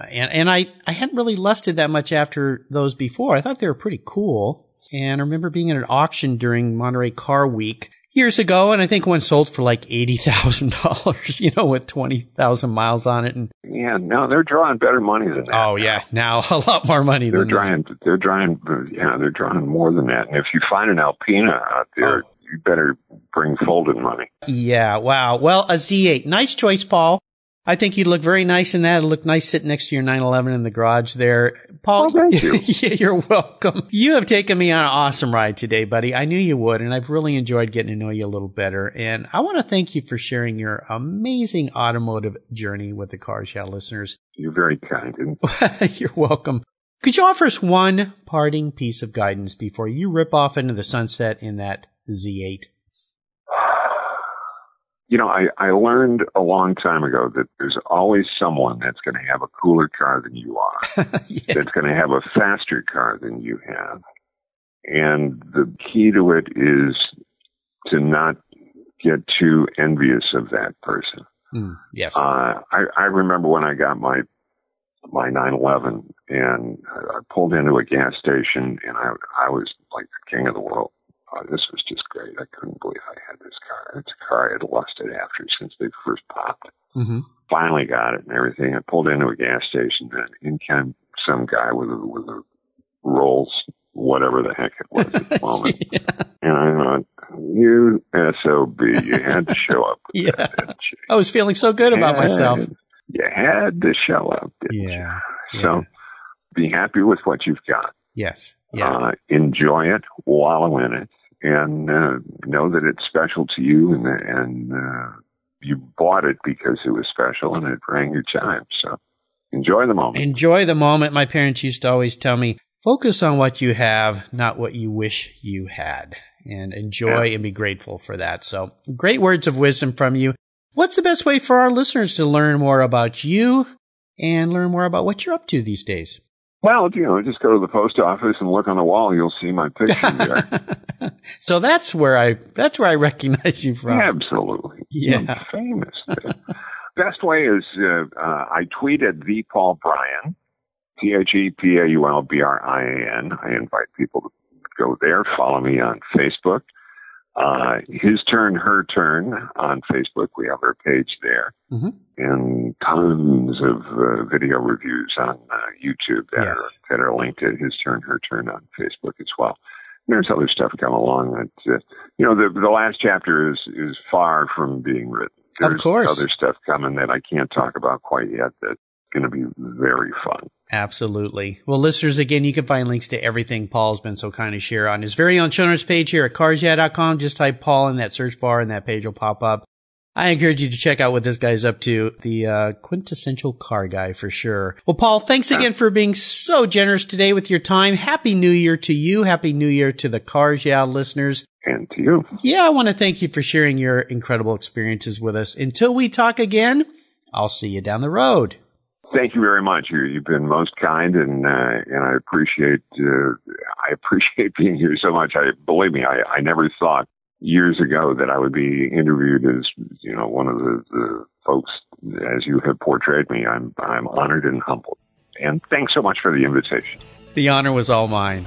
Uh, and and I I hadn't really lusted that much after those before. I thought they were pretty cool. And I remember being at an auction during Monterey Car Week years ago, and I think one sold for like eighty thousand dollars. You know, with twenty thousand miles on it. And Yeah, no, they're drawing better money than that. oh yeah, now a lot more money They're than that. drawing, they're drawing, yeah, they're drawing more than that. And if you find an Alpina out there, Oh. you better bring folded money. Yeah, wow. Well, a Z8, nice choice, Paul. I think you'd look very nice in that. It'd look nice sitting next to your 911 in the garage there. Paul, Oh, thank you. yeah, you're welcome. You have taken me on an awesome ride today, buddy. I knew you would, and I've really enjoyed getting to know you a little better. And I want to thank you for sharing your amazing automotive journey with the Cars Yeah listeners. You're very kind. And you're welcome. Could you offer us one parting piece of guidance before you rip off into the sunset in that Z8? You know, I, I learned a long time ago that there's always someone that's going to have a cooler car than you are, yeah. that's going to have a faster car than you have. And the key to it is to not get too envious of that person. Mm, yes. Uh, I, I remember when I got my my 911 and I I pulled into a gas station and I I was like the king of the world. Uh, this was just great. I couldn't believe I had this car. It's a car I had lusted after since they first popped. hmm Finally got it and everything. I pulled into a gas station and in came some guy with a with a Rolls, whatever the heck it was at the moment. And I thought, you SOB, you had to show up. Yeah. that? I was feeling so good about Yeah, myself. You had to show up, didn't Yeah. you? So be happy with what you've got. Yes. Yeah. Uh, enjoy it, wallow in it, and uh, know that it's special to you and, and uh, you bought it because it was special and it rang your chime. So enjoy the moment. Enjoy the moment. My parents used to always tell me, focus on what you have, not what you wish you had. And enjoy and be grateful for that. So great words of wisdom from you. What's the best way for our listeners to learn more about you and learn more about what you're up to these days? Well, you know, just go to the post office and look on the wall. You'll see my picture there. so that's where I, that's where I recognize you from. Absolutely. Yeah. You're famous. Best way is uh, uh, I tweeted the Paul Brian, T H E P A U L B R I A N. I invite people to go there. Follow me on Facebook. Uh, his turn, her turn on Facebook. We have our page there, Mhm. and tons of uh, video reviews on uh, YouTube that Yes. are that are linked to his turn, her turn on Facebook as well. There's other stuff come along that uh, you know. The the last chapter is is far from being written. Of There's course. other stuff coming that I can't talk about quite yet. That's going to be very fun. Absolutely. Well, listeners, again, you can find links to everything Paul's been so kind to share on his very own show notes page here at carsyeah.com. Just type Paul in that search bar and that page will pop up. I encourage you to check out what this guy's up to, the uh, quintessential car guy for sure. Well, Paul, thanks again for being so generous today with your time. Happy New Year to you. Happy New Year to the Cars Yeah listeners. And to you, Yeah, I want to thank you for sharing your incredible experiences with us. Until we talk again, I'll see you down the road. Thank you very much. You, you've been most kind, and uh, and I appreciate uh, I appreciate being here so much. I believe me, I, I never thought years ago that I would be interviewed as you know one of the, the folks as you have portrayed me. I'm I'm honored and humbled, and thanks so much for the invitation. The honor was all mine.